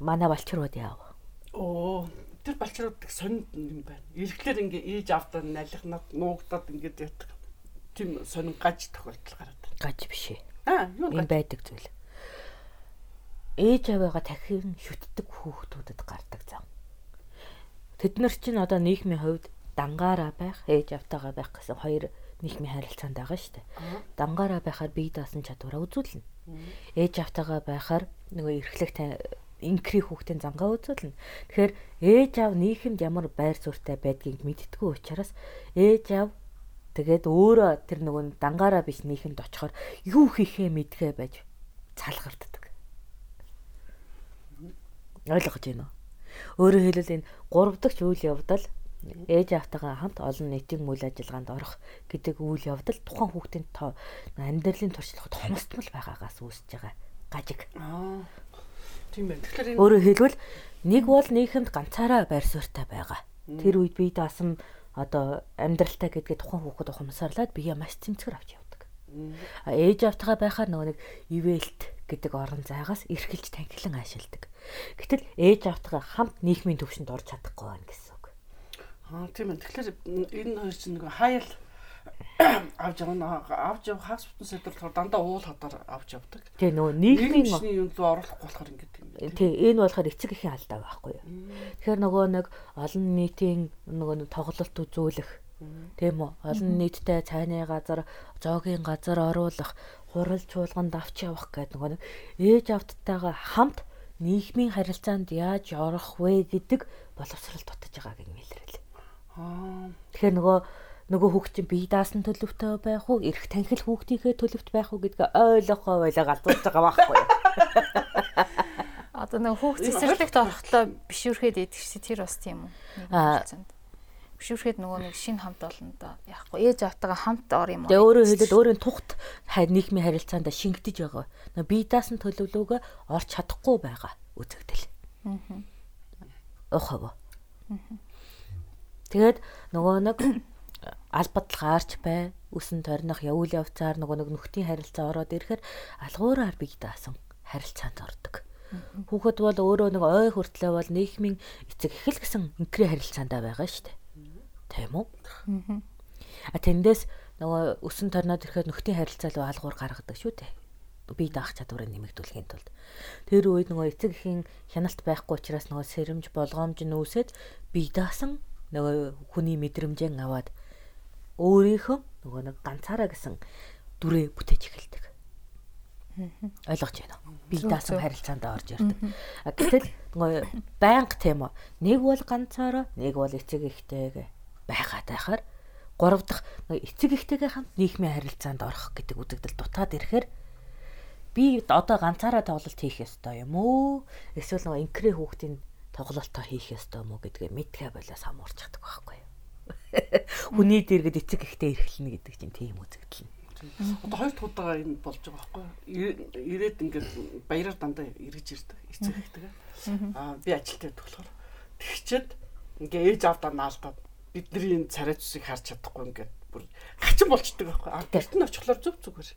Манай балчрууд яав. Оо тэр балчруудыг сонинд юм байна. Ирэхлээр ингээ ээж авдаа налихнаад нуугдаад ингээд ятдаг. Тийм сонин гаж тохиолдол гараад. Гаж биш ээ. Аа, юу юм байдаг зүйл. Ээж аваагаа дахин шүтдэг хүүхдүүдэд гардаг зам. Тэд нар чинь одоо нийгмийн хувьд дангаараа байх, ээж автайгаа байх гэсэн хоёр нийгмийн харилцаанд байгаа шүү дээ. Дангаараа байхаар бие даасан чадвараа үзүүлнэ. Ээж автайгаа байхаар нөгөө эрхлэгтэй инкри хүүхдийн зангаа үзүүлнэ. Тэгэхээр ээж аав нийгэмд ямар байр суурьтай байдгийг мэдтгүү учраас ээж аав тэгээд өөрөө тэр нөгөө дангаараа биш нийгэмд очихоор юу хийхээ мэдгээ байж цалгарддаг. Ойлгож байна уу? Өөрөөр хэлбэл энэ 3 дахь үйл явдал ээж автайгаа хамт олон нийтийн үйл ажиллагаанд орох гэдэг үйл явдал тухайн хүүхдийн амьдралын туршлагад хомсдмол байгаагаас үүсэж байгаа гажиг. Аа. Тийм байна. Тэгэхээр энэ өөрөөр хэлбэл нэг бол нийгэмд ганцаараа байр суурьтай байгаа. Тэр үед бие даасан одоо амьдралтай гэдгээ тухайн хүүхэд ухамсарлаад бие маш цэмцгэр авч явдаг. А ээж автайгаа байхаар нөгөө нэг ивэлт гэдэг орон зайгаас эрхэлж танхилан аашилдаг. Гэтэл ээж автайгаа хамт нийгмийн төвшөнд орж чадахгүй байна гэсэн Аа тийм ээ. Тэгэхээр энэ хоёр чинь нэг хаял авч явна авч явах хагас бүтэн сэдвэр дандаа уул хадаар авч явдаг. Тий нөгөө нийгмийн юм руу оруулахгүй болохоор ингэдэг юм. Тий энэ болохоор эцэг эхийн алдаа байхгүй юу. Тэгэхээр нөгөө нэг олон нийтийн нөгөө тоглолт үзүүлэх тийм үү олон нийттэй цайны газар зоогийн газар оруулах хурал чуулганд авч явах гэдэг нөгөө нэг ээж авттайгаа хамт нийгмийн харилцаанд яаж орох вэ гэдэг боловсрал дутаж байгааг юм илэрэл. Тэгэхээр нөгөө нөгөө хүүхд чинь бие даасан төлөвтэй байх уу, эрх танхил хүүхдийнхээ төлөвт байх уу гэдгээ ойлгохоо байлаа галзуулж байгаа байхгүй юу? Одоо нөгөө хүүхд цэцэрлэгт орохтлоо бишүүрхэд идэх чи тэр бас тийм үү? Аа бишүүрхэд нөгөө нэг шин хамт болно да. Яахгүй ээж автагаа хамт ор юм уу? Тэгээ өөрөөр хэлбэл өөрийн тухт нийгмийн харилцаанд шингдэж байгаа. Нөгөө бие даасан төлөвлөгөө орч чадахгүй байгаа үзэгдэл. Аа. Охоо. Аа Тэгээд нөгөө нэг албадл гаарч бай, үсэн торних явуул явцаар нөгөө нэг нөхдийн харилцаа ороод ирэхээр алгуураар бие даасан харилцаанд ордог. Хүүхэд бол өөрөө нэг ой хүртлээ бол нийгмийн эцэг эхэл гэсэн инкри харилцаандаа байгаа шүү дээ. Тийм үү? А тэндээс нөгөө өсөн торноод ирэхэд нөхдийн харилцаа руу алгуур гаргадаг шүү дээ бие даах чадварыг нэмэгдүүлэхийн тулд тэр үед нөгөө эцэг эхийн хяналт байхгүй учраас нөгөө сэрэмж болгоомж нүүсэд бие даасан нөгөө хүний мэдрэмжэн аваад өөрийнхөө нөгөө нэг ганцаараа гэсэн дүрээ бүтээж эхэлдэг. Ойлгож байна уу? Би даасан харилцаанд орж ирдэг. Гэтэл байнга тийм үү. Нэг бол ганцаараа, нэг бол эцэг эхтэйгээ байгаад байхаар гурав дахь эцэг эхтэйгээ хамт нийгмийн харилцаанд орох гэдэг үзэгдэл дутаад ирэхээр би одоо ганцаараа тоглолт хийх ёстой юм уу? Эсвэл нөгөө инкрэ хүүхдийн тоглолтоо хийх ёстой юм уу гэдгээ мэдхэ болоо самуурч чаддаг байхгүй. Хүний дэргэд эцэг ихтэй эрхлэнэ гэдэг чинь тийм үзэгдэл нь. Одоо хоёр удаага энэ болж байгаа байхгүй юу. Ирээд ингээд баяраар дандаа эргэж ирдэг эцэг ихтэйгээ. Аа би ажилтаа болохоор тэгчээд ингээ ээж авдаа наалдаад бидний энэ царай цусыг харж чадахгүй ингээд бүр хачин болчдөг байхгүй. А гэрт нь очихлоор зүв зүгээр.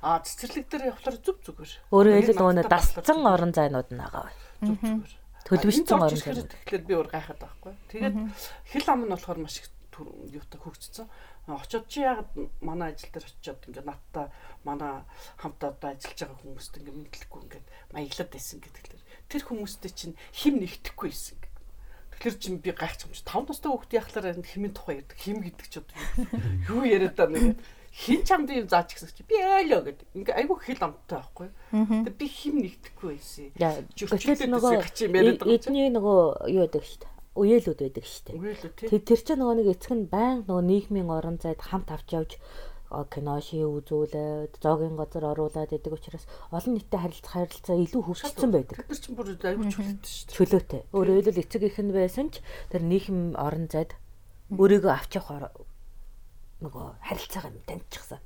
А цэцэрлэг дээр явахлаар зүв зүгээр. Өөрөөр хэлбэл нөгөө дасцсан орон зайнууд нь байгаа. Зүв зүгээр төлөвшсөн орон зай. Тэгэхээр би өөр гайхаад байхгүй. Тэгээд хэл ам нь болохоор маш их юутай хөгжсөн. Очоод чи яг манай ажил дээр очиод ингээ надтай манай хамт одоо ажиллаж байгаа хүмүүст ингээ мэдлэхгүй ингээ маяглаад байсан гэдэг. Тэр хүмүүстэй чинь хим нэгтэхгүй байсан. Тэгэхээр чинь би гайхчих юм чи 5 настай хүүхд яхахлаар химийн тухай ярьдаг. Хим гэдэг ч одоо юу яриад байгаа нэг хин чамд юм заач гэсэн чи би ойлоо гэдэг. Ингээ айгүй хэл амттай байхгүй. Тэгээ би хим нэгдэхгүй байсан. Гэтэл нөгөө эдний нөгөө юу байдаг шүү дээ. Уялууд байдаг шүү дээ. Тэр чинь нөгөө нэг эцэг нь байн нөгөө нийгмийн орон зайд хамт авч явж кино ший үзүүлээд зоогийн газар оруулаад идэг учраас олон нийтэд харилцах харилцаа илүү хөгжсөн байдаг. Тэр чинь бүр аюул чөлөөтэй шүү дээ. Чөлөөтэй. Өөрөөр хэлбэл эцэг их нь байсан ч тэр нийгэм орон зайд өөрийгөө авч явах нөгөө харилцаагаа таньчихсан.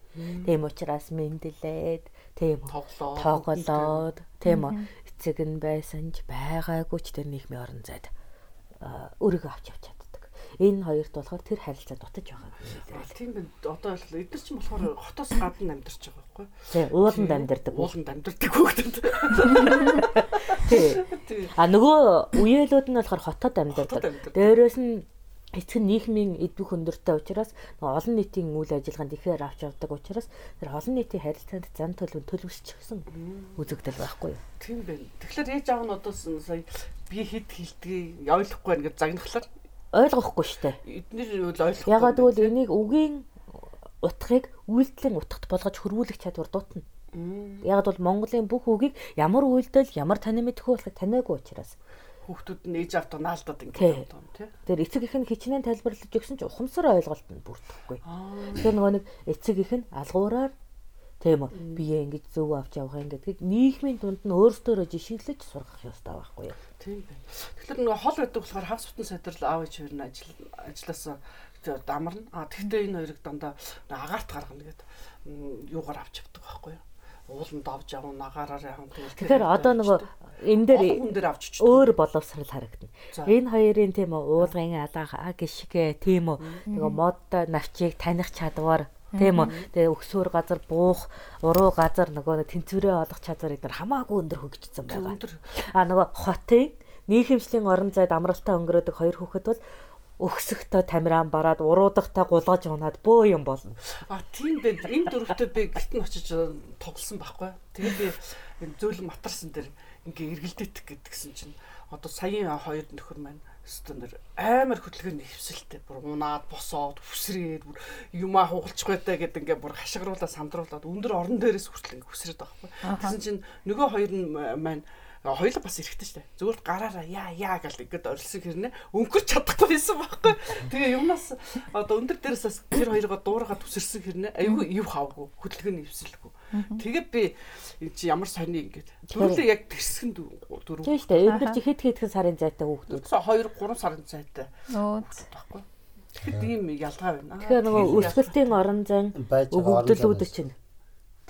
Тийм учраас мэдлээд тийм тоглоод тийм эцэг нь байсан ч байгаагүй ч тэр нийгмийн орон зайд өөрийгөө авч явж чаддаг. Энэ хоёрт болохоор тэр харилцаа дутаж байгаа. Тийм байна. Одоо л эдгээр чинь болохоор хотоос гадна амьдарч байгаа байхгүй. Тий, ууланд амьдардаг. Ууланд амьдардаг хүүхдүүд. Тий. А нөгөө үеэлүүд нь болохоор хотод амьдардаг. Дээрээс нь эцэг нийгмийн эдвэх өндөртэй учраас олон нийтийн үйл ажиллагаанд ихээр авч явдаг учраас тэр олон нийтийн харилцаанд зан төлөв төлөвшч гсэн үзэгдэл байхгүй юу. Тийм байна. Тэгэхээр ээж аав нь одоо сая би хэд хилдгийг ойлгохгүй гэж загнахлаар ойлгохгүй штэ. Эднэр ойлгохгүй. Ягаад гэвэл энийг үгийн утгыг үйлдэлийн утгад болгож хөрвүүлэх чадвар дутна. Ягаад бол Монголын бүх үгийг ямар үйлдэл, ямар тань мэдхүү болохыг таниагүй учраас хүүхдүүд нь ээж автаа наалдаад ингээд юм тий. Тэр эцэг их нь хичнээн тайлбарлаж өгсөн ч ухамсар ойлголт нь бүрдэхгүй. Тэгэхээр нөгөө нэг эцэг их нь алгуураар тийм үү бие ингэж зөв авч явах юм гэдгийг нийгмийн дунд нь өөрсдөө жишээлж сургах ёстой байхгүй юу? Тийм байна. Тэгэхээр нөгөө хол гэдэг болохоор хагас бүтэн сайдрал аав ээж хоёр нь ажил ажилласаа дамарна. А тэгтээ энэ хоёрыг дандаа агаарт гаргана гэдэг юугаар авч явдаг байхгүй юу? ууланд авч явна нагаараар явна тэгэхээр одоо нөгөө энэ дээр хүн дээр авч ч өөр боловсрал харагдана. Энэ хоёрын тийм үү уулгын алаа гიშгэ тийм үү нөгөө мод навчийг таних чадвар тийм үү тэгээ өксөр газар буух уруу газар нөгөө тэнцвэрээ олох чадвар эдгээр хамаагүй өндөр хөгжсөн байгаа. А нөгөө хотын нийгэмшлийн орон зайд амралтаа өнгөрөөдөг хоёр хүүхэд бол өгсөхдөө тамиран бараад уруудахтаа гулгаж унаад бөө юм болно. А тийм бэ. Энэ дөрөвтөө би гэртэн очиж э, тоглосон байхгүй. Тэгээд би энэ зөөлөн матарсан дээр ингээ эргэлдээдэг гэдгсэн чинь одоо саяын хоёр нөхөр маань өстөндөр амар хөдөлгөөний хөвсөлтэй бүр унаад босоод хүсрээд бүр юмаа хугалчих байтаа гэдэг ингээ бүр хашгируулаад сандруулаад өндөр орон дээрээс хүртэл ингээ хүсрээд байгаа байхгүй. Тэгсэн чинь нөгөө хоёр нь маань хоёул бас эрэхтэй штэ. Зүгээр гараараа яа яа гэл ингээд орилсон хэрнээ өнгөрч чадахгүй байсан байхгүй. Тэгээ юмнаас одоо өндөр дээрээс тэр хоёроо дуурайгаа төсөрсөн хэрнээ айгүй ив хавгүй хөдөлгөөний ивсэлгүй. Тэгээ би чи ямар сони ингээд дөрүлээ яг тэрсгэн дөрөв. Тийм штэ. Эдгээр чи хэд хэдхэн сарын зайтай хүүхдүүд. 2 3 сарын зайтай. Нөө байхгүй. Тэгэхээр ийм ялгаа байна. Тэгэхээр нөгөө өрсөлтийн орон зайн өгөгдлүүд чинь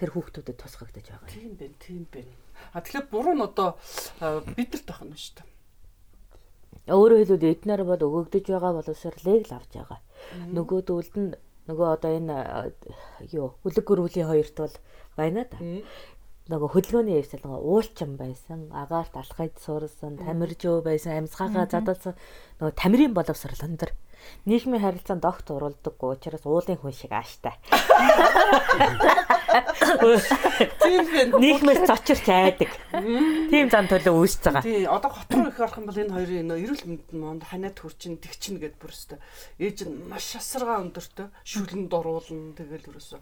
тэр хүүхдүүдэд тусгагдаж байгаа. Тийм байна, тийм байна. А тэгэхээр буруу нь одоо бидэрт байх нь шүү дээ. Өөрөөр хэлбэл эднэр бол өгөгдөж байгаа боловсролыг л авч байгаа. Нөгөө дүүлд нь нөгөө одоо энэ юу үлэг гөрвлийн хоёрт бол байна да. Нөгөө хөдөлгөөний явцал нөгөө уулчин байсан, агаарт алхайд суурсан, тамиржөө байсан, амьсгаагаа задалсан нөгөө тамирын боловсрол өндөр. Нийгмийн харилцаанд огт уралдаггүй учраас уулын хүн шиг ааштай. Тийм байна. Нийгмээс цочирч айдаг. Тийм зам төлөө үүсэж байгаа. Тий, одоо хот руу их орох юм бол энэ хоёрын нөө эрүүл мэндэнд монд ханиад хурчин тэгчин гэд бүр өстө. Ээж нь маш асаргаа өндөртөө шүлэнд оруулна тэгэл ерөөсө.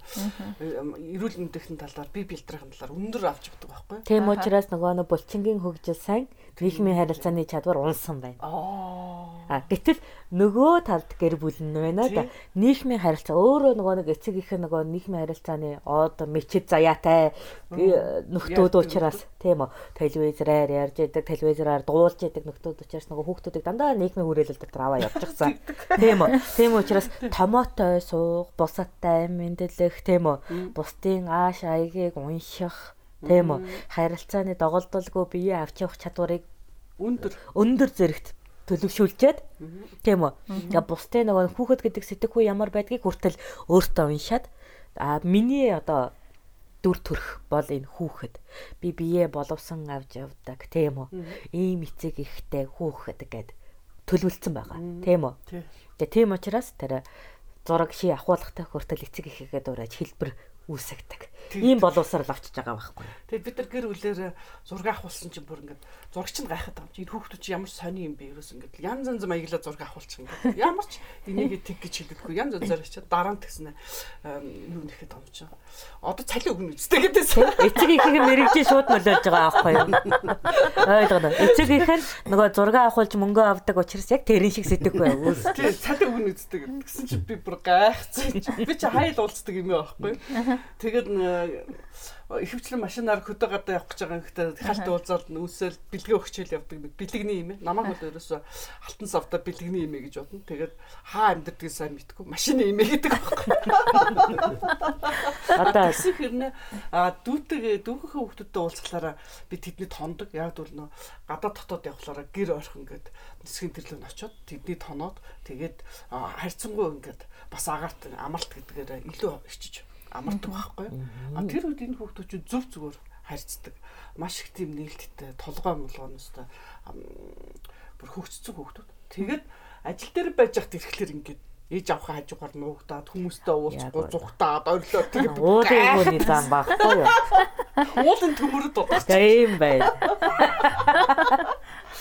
Эрүүл мэндийн талаар би бэлтрийн талаар өндөр авч өгдөг байхгүй. Тийм учраас нөгөө нэг булчингийн хөгжил сайн нийгмийн харилцааны чадвар унсан байна. Аа. Гэтэл нөгөө талд гэр бүл нь байна да. Нийгмийн харилцаа өөрөө нөгөө нэг эцэг их нөгөө нийгмийн харилцааны од мечид заяатай нөхдүүд учраас тийм үү телевизээр ярьж идэг телевизээр дуулж идэг нөхдүүд учраас нөгөө хүүхдүүдийг дандаа нийгмийн хүрээлэл дээр аваа явчихсан. Тийм үү. Тийм учраас томотой суух, бусадтай мэдлэх тийм үү. Бусдын ааш аягийг унших тийм үү. Харилцааны доголдолгүй бие авч явах чадварыг өндөр өндөр зэрэгт төлөвшүүлчихэд. Тийм үү. За бусдын нөгөө хүүхэд гэдэг сэтгэхүй ямар байдгийг хүртэл өөртөө уншаад а миний одоо дүр төрх бол энэ хүүхэд. Би бие боловсон авч явдаг тийм үү? Ийм эцэг ихтэй хүүхэд гэд төлөвлөсөн байгаа. Тийм үү? Тэгээ тийм учраас тэр зураг ши ахуулгатай хүртэл эцэг ихэгээд ураж хэлбэр үүсгдэг ийм боловсрал авчиж байгаа байхгүй. Тэгээд бид нар гэр бүлээр зураг авахулсан чинь бүр ингээд зурагч нь гайхаад байгаа юм чи. Энэ хүүхдүүд чи ямар сони юм бэ? Ерөөс ингээд янз янз маяглаа зураг авахулчих ингээд ямар ч энийг тэг гэж хэлдэггүй янз янзаар чи дараа нь тэгснэ. Юу нэхэд том чи одоо цалин өгнө үстэй гэдээсэн эцэг ихээр мэрэгжил шууд нөлөөлж байгаа аахгүй юу? Ойлгоно. Эцэг ихээр нөгөө зураг авахулж мөнгө авдаг учраас яг тэрэн шиг сэтгэхгүй үс. Тий цалин өгнө үстэй гэсэн чи би бүр гайхсан би чи хайл уулцдаг юм аахгүй тэгээд ихэвчлэн машинаар хөдөө гадаа явах гэж байгаа гэхдээ халт уулзаад нүсэл бэлгээ өгчөөл явдаг нэг бэлгэний юм ээ. Намайг бол ерөөсө алтан савда бэлгэний юм ээ гэж бодно. Тэгээд хаа амьдрдгийг сайн мэдгүй машины юм ээ гэдэг байхгүй. Одоо хэрнээ а дүүтэй дүүхэнхээ хүмүүстэй уулзахлаараа би тэдний тондог. Яг бол нөө гадаа дотоод явхлаараа гэр орхон гээд нисхийн төрлөнд очиод тэдний тоноод тэгээд харьцангуй ингээд бас агаарт амралт гэдгээр илүү ичиж амардаг байхгүй. А тэр үед энэ хүүхдүүд зөв зүгээр харьцдаг. Маш их тийм нээлттэй толгой молгооноостой бүр хөгжсөн хүүхдүүд. Тэгээд ажил дээр байж хат ирэхлээр ингээд ээж авах хажуугаар нуугдаад хүмүүстэй уулзахгүй зүхтаад ойрлоо тэгээд уулын хүний зам багхгүй юу. Уулын төмөрөд бодож. Тийм байна.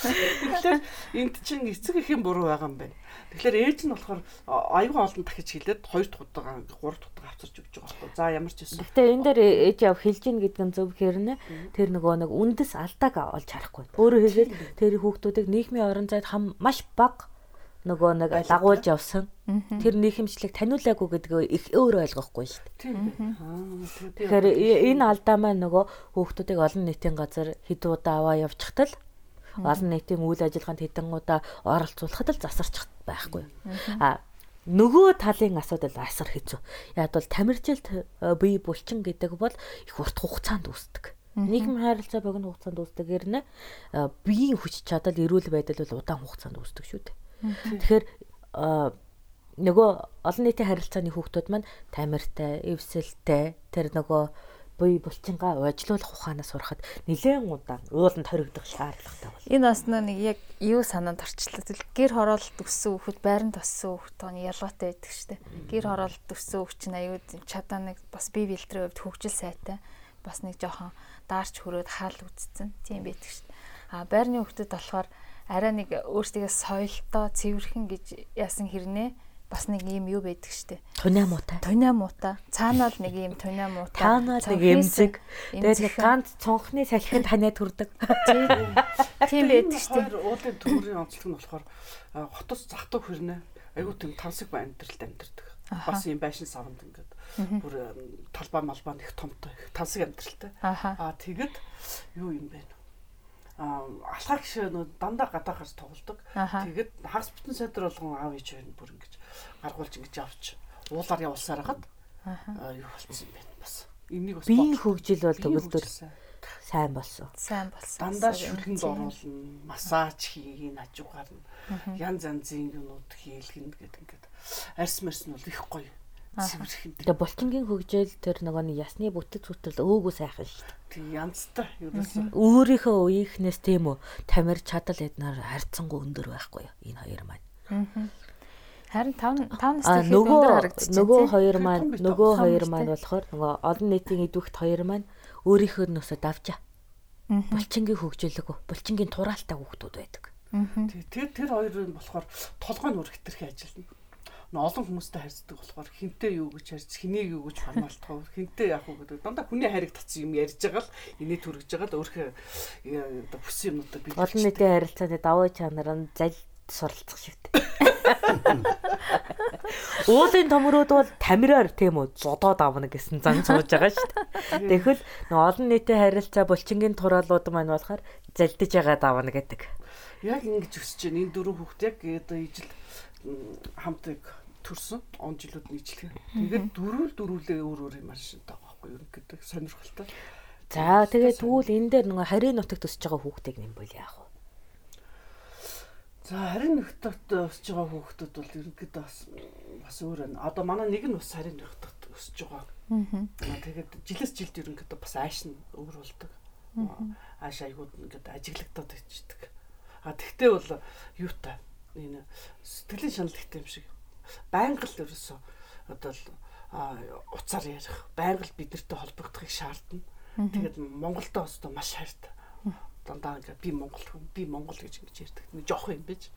Тэгэхээр энд чинь эцэг ихэн буруу байгаа юм байна. Тэгэхээр ээж нь болохоор аюул олон дахиж хилээд хоёр дахь удаа гурав дахь удаа авчирч өгч байгаа байхгүй. За ямар ч юм. Гэхдээ энэ дээр ээж яв хэлж ийн гэдэг нь зөв хэрнэ. Тэр нөгөө нэг үндэс алдааг олж харахгүй. Өөрөөр хэлбэл тэр хүүхдүүдийг нийгмийн орон зайд хам маш бага нөгөө нэг лагуулж явсан. Тэр нийгэмчлэг таниулаагүй гэдгээ их өөр ойлгохгүй шүү дээ. Тэгэхээр энэ алдаа маань нөгөө хүүхдүүдийг олон нийтийн газар хэд удаа аваа явчихтал олон нийтийн үйл ажиллагаанд хэдэн удаа оролцуулахад л засарч байхгүй. А нөгөө талын асуудал асар хэцүү. Яг бол тамиржилт э, бие булчин гэдэг бол их урт хугацаанд үүсдэг. Нийгэм хайралцаа богино хугацаанд үүсдэг гэрнэ биеийн хүч чадал эрүүл байдал бол удаан хугацаанд үүсдэг шүү дээ. Тэгэхээр нөгөө олон нийтийн харилцааны хүүхдүүд маань тамиртай, эвсэлтэй тэр нөгөө буй булчингаа уужлуулах ухаанаас сурахад нэлээд удаан ууланд хоригдох шаардлагатай бол. Энэ бас нэг яг юу санаанд орчлоо. Гэр хороолт өссөн хүүхэд байранд тоссон хүүхэд ялгаатай байдаг штэ. Гэр хороолт өссөн хүүхэд чинь аюу чадаа нэг бас бие бэлтрийн хувьд хөгжил сайтай. Бас нэг жоохон даарч хөрөөд хаал үзсэн. Тийм байдаг штэ. А байрны хүүхдэд болохоор арай нэг өөрсдөө соёлтой цэвэрхэн гэж яасан хэрнээ бас нэг юм юу байдаг штэ. Туниа муутай. Туниа муутай. Цаанаа л нэг юм туниа муутай. Цаанаа нэг эмзэг. Тэгээд нэг ганц цонхны салхинд ханаа төрдөг. Тийм байдаг штэ. Уулын төмөрийн онцлог нь болохоор хотос захтуу хөрнө. Айгуу тийм тансаг амьдралд амьдэрдэг. Бас юм байшин савнд ингээд бүр талбай малбаа их томтой тансаг амьдралтай. Аа тэгэд юу юм бэ? алхах гişээ нөө дандаа гадаахаас тоглодог. Тэгээд хагас бүтэн сайдар болгон аав ээж хоёр бүр ингэж гаргуулж ингэж явж уулаар явуулсаар хаад юу болчихсон юм бэ? Бас. Энийг бас биеийн хөгжил бол төгөлдөр сайн болсон. Сайн болсон. Дандаа шүлхэнд оруулна, массаж хийн, хажуугаар нь янз янзын юмнууд хийлгэн гэдэг ингээд арьс марс нь бол их гоё. Тэгээ булчингийн хөгжөөл тэр нөгөө нэг ясны бүтэц зүтэл өөгүй сайхан шүү дээ. Тэг янзтай ерөөсөө. Өөрийнхөө үеийнхнээс тийм үү? Тамир чадал эднэр харьцангуй өндөр байхгүй юу? Энэ хоёр маань. Харин 5 5 настай хэд өндөр харагдчих. Нөгөө хоёр маань нөгөө хоёр маань болохоор нөгөө олон нийтийн идэвхт хоёр маань өөрийнхөө нөөсөө давжаа. Булчингийн хөгжөөлөг, булчингийн тураалтай хүүхдүүд байдаг. Тэр тэр хоёр нь болохоор толгой нь үргэлжлэх ажиллана олон хүмүүстэй харьцдаг болохоор хинтээ юу гэж харьц хэнийг юу гэж хамаалтах вэ? Хинтээ яах вэ гэдэг. Дандаа хүний хайрыг татсан юм ярьж байгаа л инээ түргэж байгаа л өөрхөө оо бүс юмнуудаа би олон нийтийн харилцааны давуу чанар нь суралцах шигтэй. Уулын томрууд бол тамираар тийм үү зодоод авна гэсэн зан сууж байгаа шүү дээ. Тэгэхэл олон нийтийн харилцаа булчингийн тураалууд маань болохоор залдиж байгаа давна гэдэг. Яг ингэж өсөж байна. Энэ дөрөв хүүхд яг одоо ижил хамтыг төрсөн он жилүүд нийтлэх. Тэгээд дөрүүл дөрүүлээ өөр өөр юм ашигтай байгаа байхгүй юу гэдэг сонирхолтой. За тэгээд тэгвэл энэ дээр нөгөө харийн нутагт өсөж байгаа хүүхдийг нэм бол яах вэ? За харийн нутагт өсөж байгаа хүүхдүүд бол ерөнхийдөө бас бас өөр байна. Одоо манай нэг нь бас харийн нутагт өсөж байгаа. Аа. Тэгээд жилээс жилд ерөнхийдөө бас ааш нь өөр болдог. Ааш айгууд ингээд ажиглагдаад ичдэг. А тэгтээ бол юутай энэ сэтгэлийн шанал ихтэй юм шиг байнга л ерөөсөө одоо л уцаар ярих байнга л бидэртэй холбогдохыг шаардна. Тэгээд Монголдоо өстө маш хайртай. Дандаа ингээд би Монгол хүн, би Монгол гэж ингэж ярьдаг. Нэг жоох юм байж.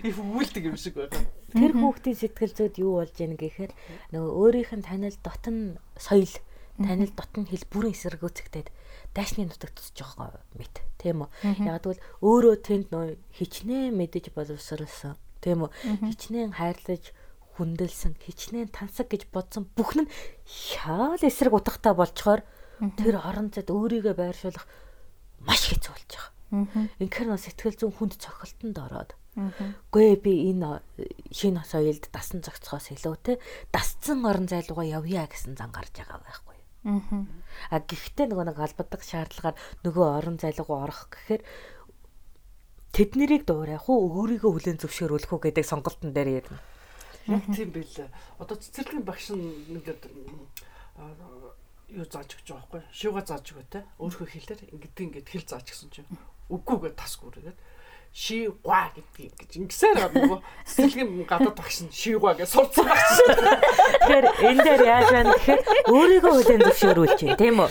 Их үүлдэг юм шиг байна. Тэр хүүхдийн сэтгэл зүйд юу болж яаг гэхээр нөгөө өөрийнх нь танил дотн соёл, танил дотн хэл бүрэн эсэргүүцэгдээд дайсны нутагт тусч байгаа мэт. Тийм үү? Яг тэгвэл өөрөө тэнд нөө хичнээн мэдэж боловсруулсан. Тийм үү? Хичнээн хайрлаж хүндэлсэн хичнээн тансаг гэж бодсон бүхэн нь шаал эсрэг утгатай болчоор тэр орон зайд өөрийгөө байршуулах маш хэцүү болж байгаа. Инхээр нөө сэтгэл зүйн хүнд цохилтонд ороод Гүй би энэ шинэ соёлд дасан зохицохоос илүү те дасцсан орон зайлуугаа явъя гэсэн зан гарч байгаа байхгүй. Аа гэхдээ нөгөө нэг албадаг шаардлагаар нөгөө орон зайлуугаа орох гэхээр тэд нэрийг дуурайх уу өөрийгөө хүлэн зөвшөөрөх үү гэдэг сонголтон дээр ярина. Яг тийм байлаа. Одоо цэцэрлэгийн багш нь ингээд юу зааж өгч байгаа байхгүй. Шууга зааж өгөө те. Өөрөө хэлээр ингээд ингээд хэл зааж гисэн чинь үгүйгээ тас гүргээд шийгва гэдгийг гэж ингэсээр гад нөгөө сэтгэлийн гадаад багш нь шийгва гэж сурцсан багш. Тэгэхээр энэ дээр яаж байна гэхээр өөрийгөө хүлээн зөвшөөрүүлж байна тийм үү?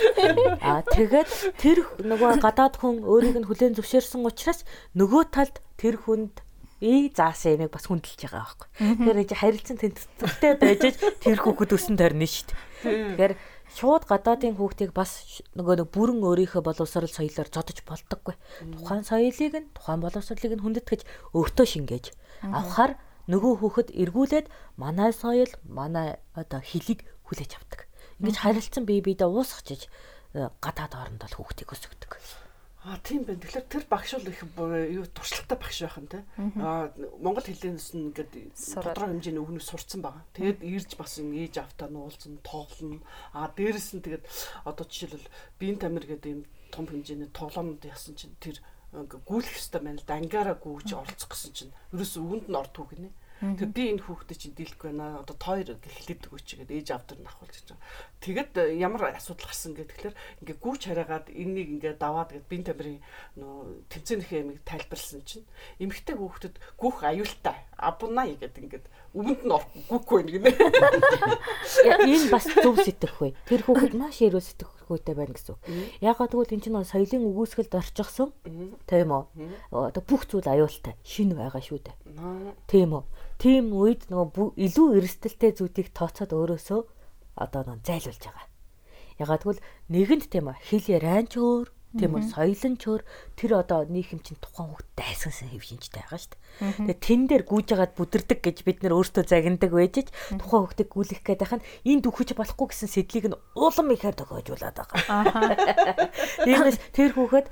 Аа тэгээд тэр нөгөө гадаад хүн өөрийг нь хүлээн зөвшөөрсөн учраас нөгөө талд тэр хүнд и заасан юмыг бас хүндэлж байгаа байхгүй. Тэгэхээр харилцан тэнцвэртэй байж тэр хүүхэд өсөн тойрно шүү дээ. Тэгэхээр шууд гадаадын хүүхдийг бас нөгөө нэг бүрэн өөрийнхөө боловсрал соёлоор зодож болдоггүй. Тухайн соёлыг нь тухайн боловсролыг нь хүндэтгэж өөртөө шингээж авахар нөгөө хүүхэд эргүүлээд манай соёл, манай одоо хэлийг хүлээж авдаг. Ингэж харилцсан бие биедээ уусгачиж гадаад оронд бол хүүхдийг өсгдөг. А тийм байна. Тэгэхээр тэр багш бол их юу туршлагатай багш байх нь те. А Монгол хэлнээс нь ингээд тодорхой хэмжээний өгнөс сурцсан байгаа. Тэгээд ирж бас ээж автаа нуулсан, тоглоно. А дээрэс нь тэгээд одоо жишээлбэл биеийн тамир гэдэг юм том хэмжээний тоглоомд ясан чинь тэр гүйлэх хэвээр байна л да ангаараа гүйж оролцох гэсэн чинь ерөөс өвөнд нь ордгүй гинэ. Тэгээ би энэ хүүхдэд чинь дийлэхгүй байна. Одоо тойр хэлээд өгөөч гэдэг ээж авдар нь ахуулж гэж байгаа. Тэгэд э, ямар асуудал гарсан гэхээр ингээ гүүч хараагаад энэнийг ингээ даваад гэд бин тамирын нөө тэмцээнийхээ ямиг тайлбарлсан чинь эмэгтэй хүүхдэд гүүх аюултай абунаа гэдэг ингээд өвөнд нь гүхгүй байна гинэ. Энэ бас зөв сэтгэхгүй. Тэр хүүхэд маш эрүүл сэтгэхүйтэй байна гэсэн үг. Ягаад гэвэл энэ чинь соёлын өгөөсгөлд орчихсон. Тийм үү? Одоо бүх зүйл аюултай, шин байгаа шүү дээ. Тийм үү? Тийм үед нөгөө илүү эрсдэлтэй зүйлийг тооцоод өөрөөсөө одоо нэг зайлуулж байгаа. Ягаад гэвэл нэгэнд тийм үү хэл яриан ч өөр тийм үү соёлын ч өөр тэр одоо нийгэм чинь тухайн хүүхд дайсансан хэв шинжтэй байгаа шүү дээ. Тэгээ тэн дээр гүйжгаад бүдэрдэг гэж бид нэр өөртөө загнадаг байжж тухайн хүүхдийг гүйлэх гээд байх нь энд үхэж болохгүй гэсэн сэдлийг нь улам ихээр тохиожуулаад байгаа. Тиймээс тэр хүүхэд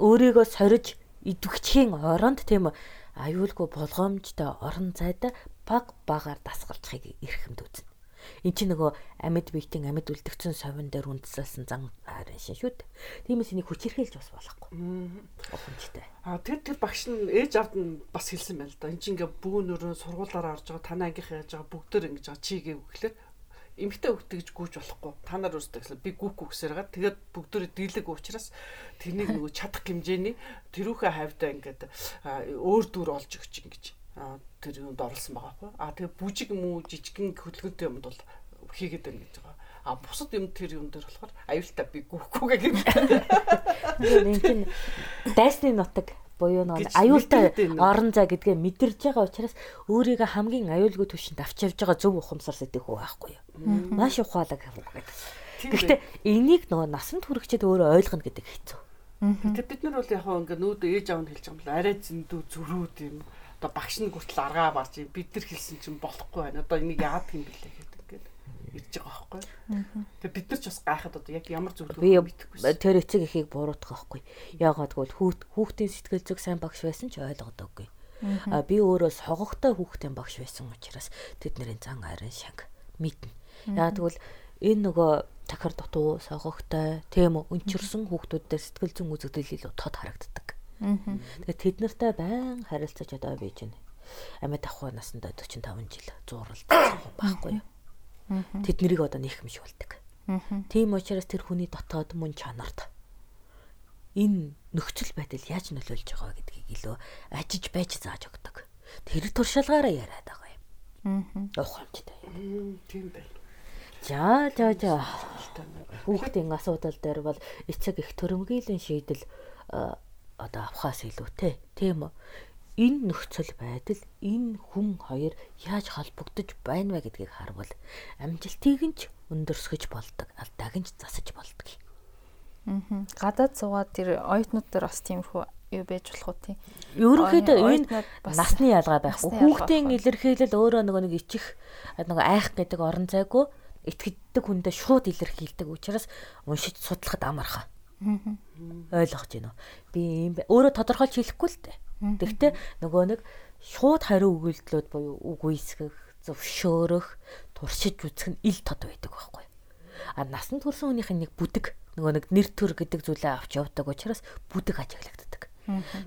өөрийгөө сориж идэвхжхийн оронд тийм үү аюулгүй болгоомжтой орон зайд баг багаар дасгалжахыг эрхэмд үзнэ. Эн чинь нөгөө амьд биетийн амьд үлдэгцэн совин дээр үндэслсэн зан харин шин шүү дээ. Тиймээс энийг хүчирхийлж бас болохгүй. Ухамжтай. А тэр тэр багш нь ээж авд нь бас хэлсэн байл да. Энд чинь ингээ бүүнөрөө сургуулаараа орж байгаа танаа ангийнхаа яаж байгаа бүгдээр ингэж байгаа чи гэв гэхлээр эмгтэй хөвгтэй гэж гүйж болохгүй. Та нар гэсэн би гүйхгүй гэсээр га тэгээд бүгдөө дийлэг учраас тэрнийг нөгөө чадах хэмжээний тэрүүхэ хавьдаа ингээд өөр дүр олж өгч ингэж тэр юунд орлсон байгаа байхгүй. А тэгээд бүжиг юм уу жижигэн хөдөлгөөнтэй юмд бол хийгээд байна гэж байгаа. А бусад юм тэр юм дээр болохоор аюултай би гүйхгүй гэх юм. Энэ чинь дайсны нутаг буюу нэг аюултай орон зай гэдгээ мэдэрж байгаа учраас өөрийгөө хамгийн аюулгүй төвшөнд авч явж байгаа зөв ухамсар сэтгэх үү байхгүй юу. Маш ухаалаг гэдэг. Гэхдээ энийг нөгөө насанд хүрэхчэд өөрөө ойлгоно гэдэг хэцүү. Тэгээд бид нар бол яг хаа ингээ нүүд ээж аав нь хэлж байгаа юм бол арай зөндөө зөрүүд юм. Одоо багш нь хүртэл аргаа барж бид нар хэлсэн чинь болохгүй байна. Одоо энийг яадаг юм бэлээ ингээд ирж байгаа байхгүй. Тэгээ бид нар ч бас гайхад одоо яг ямар зөвлөгөө мэдэхгүй. Тэр эцэг эхийг буруутгах байхгүй. Яагаад гэвэл хүүхдийн сэтгэл зүг сайн багш байсан ч ойлгодоггүй. А би өөрөө согогтой хүүхдийн багш байсан учраас тэдний зан арын шанг мэднэ. Яагаад гэвэл энэ нөгөө тахар дутуу согогтой тийм өнчөрсөн хүүхдүүдээр сэтгэл зүйн үзэгдэл илүү тод харагддаг. Тэгээд тэд нартай байн харилцаж одоо бийж байна. Амьд ахуй насндаа 45 жил зууралдсан байхгүй юу? Тэд нэрийг одоо нэхэмшүүлдэг. Тийм учраас тэр хүний дотоод мөн чанарт энэ нөхцөл байдал яаж нөлөөлж байгаа гэдгийг илүү ажиж байж зааж өгдөг. Тэр туршлагаараа яриад байгаа юм. Аа. Ухамжтай. Тийм байна. За за за. Хүүхдийн асуудал дээр бол эцэг их төрөмгийлэн шийдэл одоо авахаас илүүтэй. Тийм үү? Энэ нөхцөл байдал энэ хүн хоёр яаж холбогдож байна вэ гэдгийг харвал амжилтыг нь ч өндөрсгөж болдог алдааг нь ч засаж болдог. Аа. Гадаад суугаад тэр оюутнууд дээр бас тиймэрхүү юу байж болох уу тий. Ерөнхийдөө энэ насны ялгаа байхгүй. Хүүхдийн илэрхийлэл өөрөө нөгөө нэг ичих нөгөө айх гэдэг орон зайгүй итгэдэг хүндээ шууд илэрхийлдэг учраас уншиж судлахад амархан. Ойлгож байна уу? Би бэ. Өөрөө тодорхойлж хэлэхгүй л дээ. Тэгвэл нөгөө нэг шууд хариу өгүүлдлүүд буюу үг үйсгэх, зөвшөөрөх, туршиж үзэх нь ил тод байдаг байхгүй. А насанд хүрсэн хүнийх нь нэг бүдэг нөгөө нэг нэр төр гэдэг зүйлээ авч явдаг учраас бүдэг ажиглагддаг.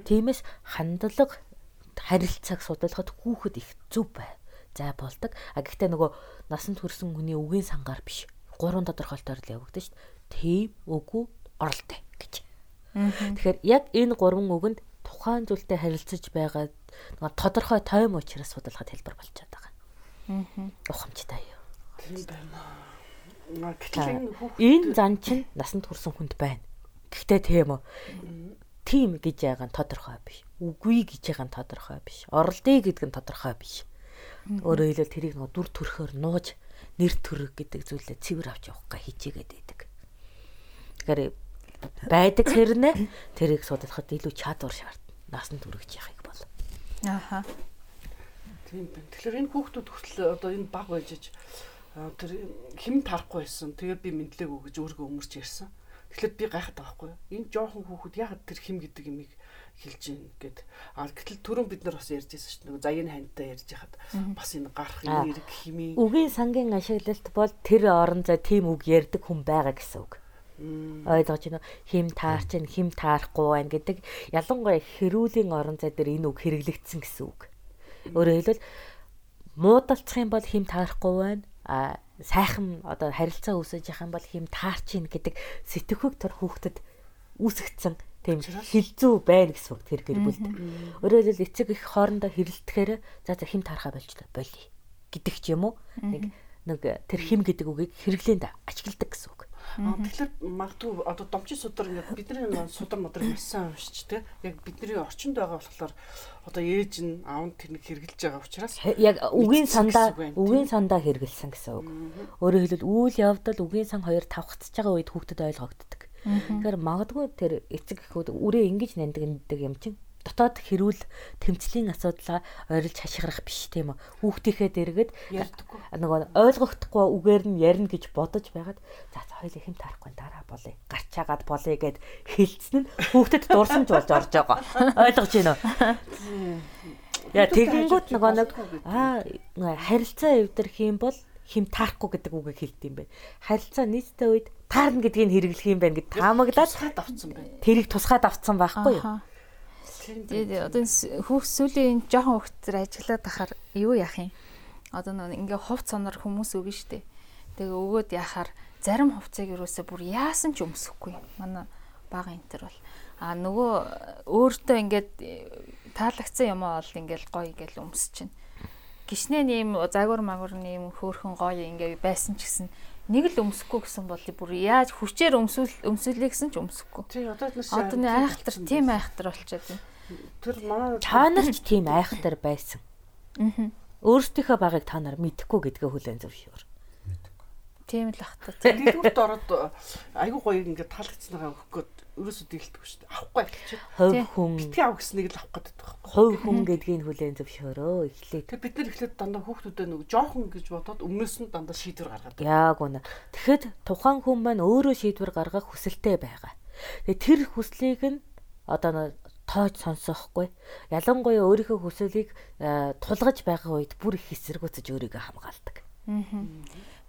Тиймээс хандлага харилцааг судлахад хүүхэд их зүв бай. За болдог. А гэхдээ нөгөө насанд хүрсэн хүний үгийн сангаар биш. Гурван тодорхойлолтоор л явагдаж шүү дээ. Тийм, үгүй, оролтой гэж. Тэгэхээр яг энэ гурван үгэнд тухайн зүйлтэй харилцаж байгаа нөгөө тодорхой тойм учраас судлахад хэлбэр болчиход байгаа. Аа. Ухамжтай юу. Тийм байна. Энэ зан чинь насанд хүрсэн хүнд байна. Гэхдээ тийм үү. Тим гэж байгаа нь тодорхой биш. Үгүй гэж байгаа нь тодорхой биш. Оролдъё гэдэг нь тодорхой биш. Өөрөөр хэлбэл тэрийг нөгөө дүр төрхөөр нууж нэр төрөг гэдэг зүйлээ цэвэр авч явах га хичээгээд байдаг. Тэгэхээр байдаг хэрнээ тэрийг судлахад илүү чадвар шаардна. Насанд хүрэж яхих бол. Ааха. тийм байна. Тэгэхээр энэ хүүхдүүд хүртэл одоо энэ баг байж тэр хэм тарахгүй байсан. Тэгээд би мэдлээгүү гэж өөргөө өмөрч ярьсан. Тэгэхээр би гайхаад байгаа байхгүй юу? Энэ жоохон хүүхэд ягаад тэр хэм гэдэг юмыг хэлж ийн гэд. А гэтэл түрүүн бид нар бас ярьж байсан шүү дээ. Нөгөө заяаны ханьтай ярьж хахад бас энэ гарах энэ эрг химийн Үгийн сангийн ашиглалт бол тэр орон зай тийм үг ярьдаг хүн байгаа гэсэн үг. Ойлгож байна? Хим таарч нь хим таарахгүй байна гэдэг ялангуяа хэрүүлийн орон зай дээр энэ үг хэрэглэгдсэн гэсэн үг. Өөрөөр хэлбэл муудалцах юм бол хим таарахгүй байна. А сайхан одоо харилцаа үүсэж явах юм бол хим таарч ийн гэдэг сэтгэхүйг төр хүүхдэд үүсгдсэн тийм хилцүү байна гэсэн үг тэр гэр бүлд. Өөрөөр хэлбэл эцэг их хоорондоо хэрэлдэхээр за за хим таархаа болчлоо болий гэдэг ч юм уу. Нэг нэг тэр хим гэдэг үгийг хэрэглээнд ажигладаг гэсэн үг. Тэгэхээр магадгүй одоо домчин судар ингээд бидний судар модар мэдсэн уншиж те яг бидний орчинд байгаа болохоор одоо ээж нь аав нь тэрнийг хэрглэж байгаа учраас яг үгийн сандаа үгийн сандаа хэрэгэлсэн гэсэн үг. Өөрөөр хэлбэл үйл явдал үгийн сан хоёр тавхацж байгаа үед хүүхдэд ойлгогддог. Тэгэхээр магадгүй тэр эцэг эхүүд үрээ ингэж нанддаг юм чинь дотоод хэрүүл тэмцлийн асуудлаа ойрлж хашгирах биш тийм үү. Хүүхдийнхээ дэргэд нөгөө ойлгохдохгүй үгээр нь ярина гэж бодож байгаад за за хоёул хэм таарахгүй дараа болъё. Гарчаагаад болъё гэд хэлсэн нь хүүхдэд дурсамж болж орж байгаа. Ойлгож байна уу? Яа тэгэнгүүт нөгөө нэг аа харилцаа эвдэрх юм бол хим таарахгүй гэдэг үгийг хэлдэг юм байна. Харилцаа нийттэй үед таарна гэдгийг хэрэглэх юм байна гэд таамаглаад тусгаад авцсан байна. тэрийг тусгаад авцсан байхгүй юу? Тэгээд одоо хүүхд сүүлийн энэ жоохон хүүхдээр ажиллаад байхаар юу яах юм? Одоо нэг ингээ хувц сонор хүмүүс өгнө штэ. Тэгээ өгөөд яхаар зарим хувцыг юусаа бүр яасан ч өмсөхгүй. Манай бага энтер бол а нөгөө өөртөө ингээд э, таалагдсан юм аа бол ингээл гоё ингээл өмсөж чинь. Гишнээ нэм загвар магвар нэм хөөхөн гоё ингээ байсан ч гэсэн нэг л өмсөхгүй гэсэн бол бүр яаж хүчээр өмсүүл өмсүүлээ гэсэн ч өмсөхгүй. Тий одоо энэ Одоо айхтар тийм айхтар болчиход байна. Тэр манай Та нар ч тийм айхтар байсан. Аа. Өөрсдийнхөө багыг та нар мэдэхгүй гэдгээ хүлээн зөвшөөр. Тийм л ахта. тийм. дэлгүүрт ороод айгуу гоё ингээд таалагдсангаа өгөх гээд ерөөсөө дийлдэг шүү дээ. Авахгүй хэлчих. Хов Тий. хүн, Битгий ав гэснийг л авах гэдэг байхгүй. хов хүн гэдгийг хүлээн зөвшөөрөө. Эхлээд Тэр бид нар эхлээд дандаа хүүхдүүдэд нэг жоохон гэж бодоод өмнөөс нь дандаа шийдвэр гаргадаг. Яг үнэ. Тэгэхэд тухайн хүн маань өөрөө шийдвэр гаргах хүсэлтэй байгаа. Тэгээ тэр хүслийг нь одоо нэг тоож сонсохгүй. Ялангуяа өөрийнхөө хүслийг э, тулгаж байгаа үед бүр их эсэргүүцэж өөрийгөө хамгаалдаг.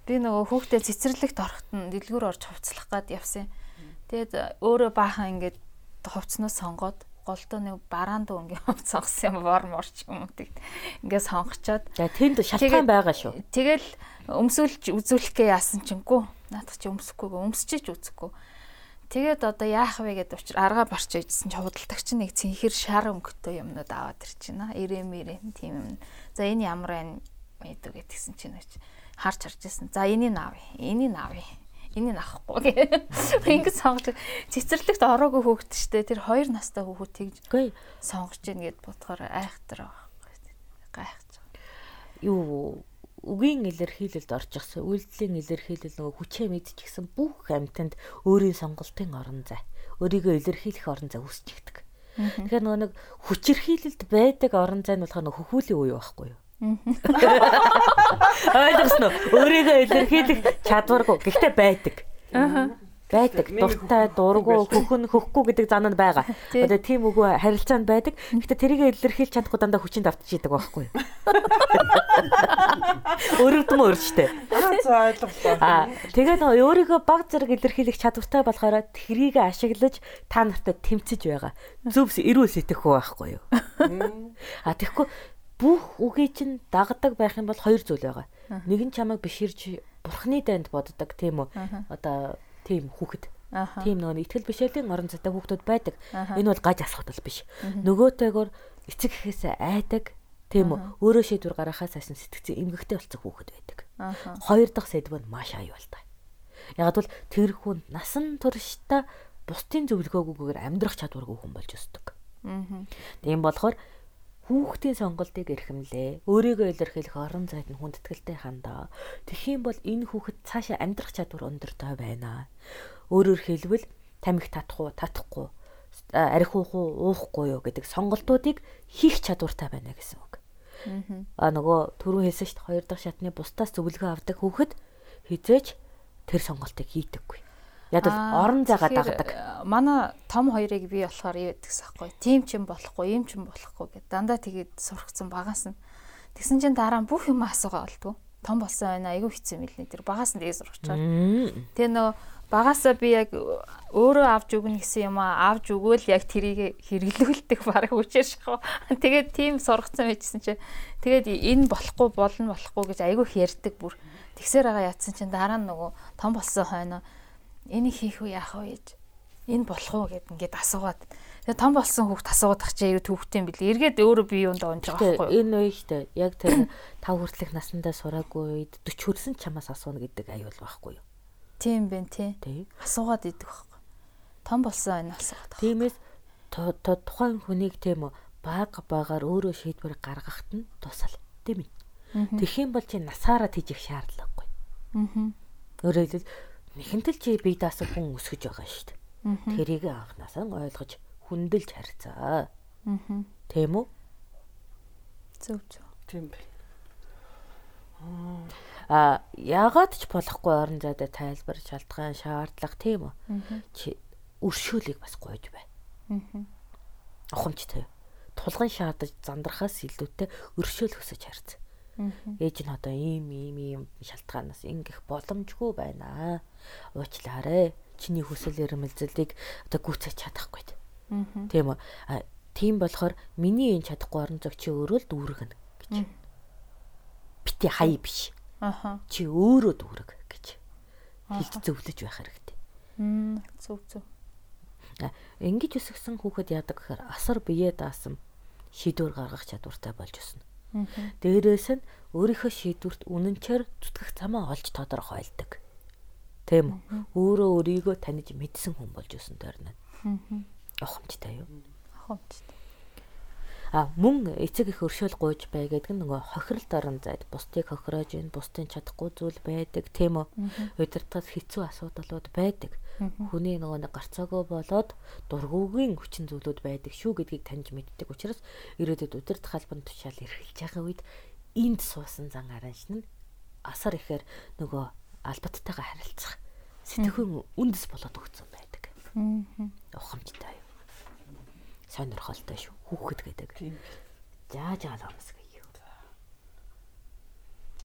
Би нөгөө хүүхдээ цэцэрлэгт орохт нь дэлгүүр орж хувцлах гад явсан. Тэгээд өөрөө баахан ингээд хувцнаас сонгоод голдоо нэг бараанд өнгийн хувц сонгосон юм бор морч юм уу тэгт. Ингээд сонгочоод тэнд шалтгаан байгаа шүү. тэгэл өмсүүлж үзүүлэх гээ яасан чингүү. Наадах чи өмсөхгүй өмсчиж үзэхгүй. Тэгээд одоо яах вэ гэдэг учраас аргаа барч ижсэн чи худалдагч нэг цэнхэр шар өнгөтэй юмнууд аваад ирчихнэ. Ирэм ирэм тийм юм. За энэ ямар байна мэдв гэдгсэн чинь харж харж ирсэн. За энийг аавь. Энийг аавь. Энийг авахгүй гэ. Ингээд сонгож цэцэрлэгт ороогүй хөөхд штэ тэр хоёр настай хүүхэд тэгж сонгож ийн гэд бодохоор айхтар байхгүй. Гайхаж. юу үгийн илэрхийлэлд орж ирсэн үйлдэлийн илэрхийлэл нөгөө хүчээ мэдчихсэн бүх амьтанд өөрийн сонголтын орон зай өөрийгөө илэрхийлэх орон зай үүсчихдэг. Тэгэхээр нөгөө нэг хүчирхийлэлд байдаг орон зай нь болохоор нөгөө хөхүүлийн үе байхгүй юу? Ойлгосноо өөрийгөө илэрхийлэх чадваргүй гэхдээ байдаг. Аа байдаг. Дуртай, дургу, хөхөн, хөхгүй гэдэг зан нь байгаа. Одоо тийм үгүй харилцаанд байдаг. Гэхдээ тэрийг илэрхийлж чадахгүй дандаа хүчинд автчихийдэг байхгүй юу? Өрөвдмө өрчтэй. За ойлголоо. Аа тэгээд өөрийгөө баг зэрэг илэрхийлэх чадвартай болохоор тэрийг ашиглаж та нартай тэмцэж байгаа. Зөвс эрүүл сэтгэхгүй байхгүй юу? Аа тэгэхгүй бүх үгээ чинь дагдаг байх юм бол хоёр зүйл байгаа. Нэг нь чамайг биширж бурхны дайнд боддог тийм үү? Одоо тийм хүүхэд. Тийм нөгөө итгэл бишээлийн орон зайтай хүүхдүүд байдаг. Энэ бол гаж асахтал биш. Нөгөөтэйгөр эцэг эхээсээ айдаг. Тийм үү? Өөрөө шийдвэр гаргахаас айсан сэтгцэн эмгэгтэй болцох хүүхэд байдаг. Хоёр дахь сэдв нь маш аюултай. Яг бол тэр хүн насан туршдаа бусдын зөвлөгөөгүйгээр амьдрах чадваргүй хүн болж өсдөг. Тийм болохоор хүүхдийн сонголтыг эрхэмлээ. Өөрийгөө илэрхийлэх орон зайд нь хүндэтгэлтэй хандаа. Тэгхийн бол энэ хүүхэд цаашаа амьдрах чадвар өндөртэй байна. Өөрөөр хэлбэл тамхи татах уу, татахгүй, арх уух уу, уухгүй юу гэдэг сонголтуудыг хийх чадвартай байна гэсэн үг. Аа нөгөө түрүү хэлсэн шүү дээ хоёр дахь шатны бусдаас зөвлөгөө авдаг хүүхэд хизээч тэр сонголтыг хийдэггүй. Л орон зайгаа дагдаг. Манай том хоёрыг би болохоор юу гэдэгс аахгүй. Тим ч юм болохгүй, юм ч юм болохгүй гэд дандаа тэгээд сургацсан багаас нь. Тэгсэн чинь дараа нь бүх юм асуугаа болдгоо. Том болсон байна. Айгүй хэцүү мэлний тэр багаас нь тэгээд сургачаад. Тэгээ нөө багасаа би яг өөрөө авч өгнө гэсэн юм аа авч өгөөл яг тэрийг хэрэглүүлдэг бараг хүчээр шахав. Тэгээд тийм сургацсан байжсэн чинь тэгээд энэ болохгүй болно болохгүй гэж айгүй ярьдаг бүр. Тэгсээр байгаа ятсан чинь дараа нь нөгөө том болсон хойноо энийг хийх үү яах вэ гэж. Энэ болох уу гэд ингээд асуугаад. Тэгээ том болсон хүүхд асуугаад ах чи төвхтэй юм бэл эргээд өөрөө би юунд онж байгаа байхгүй энэ үеийнхтэй яг тэр тав хүртэлх насандаа сураагүй үед 40 хүрсэн чамаас асууна гэдэг аюул байхгүй юу? Тийм бэ тий асуугаад идэх байхгүй. Том болсон энэ асуугаад тиймээс тухайн хүнийг тийм баг багаар өөрөө шийдвэр гаргахад нь тусал. Тийм ээ тэгхийн бол чи насаараа тийжих шаардлагагүй. Аа өөрөөр хэлбэл Нэхэнтэл чи бие даасан хүн өсгөж байгаа шүү дээ. Тэрийг анханасаа ойлгож хүндэлж харьцаа. Аа. Тийм үү? Зөв зөв. Тийм бай. Аа яагаад ч болохгүй орон зайд тайлбар шалтгаан шаардлага тийм үү? Чи өршөөлийг бас гойж бай. Аа. Ухамжтай. Тулгын шаардаж зандрахаас илүүтэй өршөөл өсөж харьцаа. Ээж нь одоо ийм ийм ийм шалтгаанаас ингэх боломжгүй байна. Уучлаарай. Чиний хүсэл эрмэлзлийг одоо гүйцэж чадахгүй. Тийм үү? Тийм болохоор миний энэ чадахгүй орон зөг чи өөрөө л дүүргэнэ гэж. Бити хай биш. Аха. Чи өөрөө дүүрэг гэж. Хэлж зөвлөж байх хэрэгтэй. Мм зөв зөв. Ингэж өсгсөн хүүхэд яадаг гэхээр асар бие даасан шийдвэр гаргах чадвартай болж өснө. Дээрээс нь өөрийнхөө шийдвэрт үнэнчээр зүтгэх замаа олж тодорхойлдог. Тийм үү? Өөрөө өөрийгөө таньж мэдсэн хүн болж өсөн тойрно. Ахамжтай юу? Ахамжтай. А мөн эцэг их өршөөл гуйж бай гэдэг нь нөгөө хохирол дорн зайд бусдыг хохироож ин бусдын чадахгүй зүйл байдаг тийм үү удирдахад хэцүү асуудлууд байдаг хүний нөгөө нэг гарцаагүй болоод дургуугийн хүчин зүйлүүд байдаг шүү гэдгийг таньж мэддэг учраас ирээдүйд удирдах албан тушаал эрхэлж байгаа үед энд суусан зан аранш нь асар ихээр нөгөө албаттайгаа харилцах сэтгэхүйн үндэс болоод өгсөн байдаг. Ухамжтай сонирхолтой шүү. Хүүхэд гэдэг. Жаа жаа ламс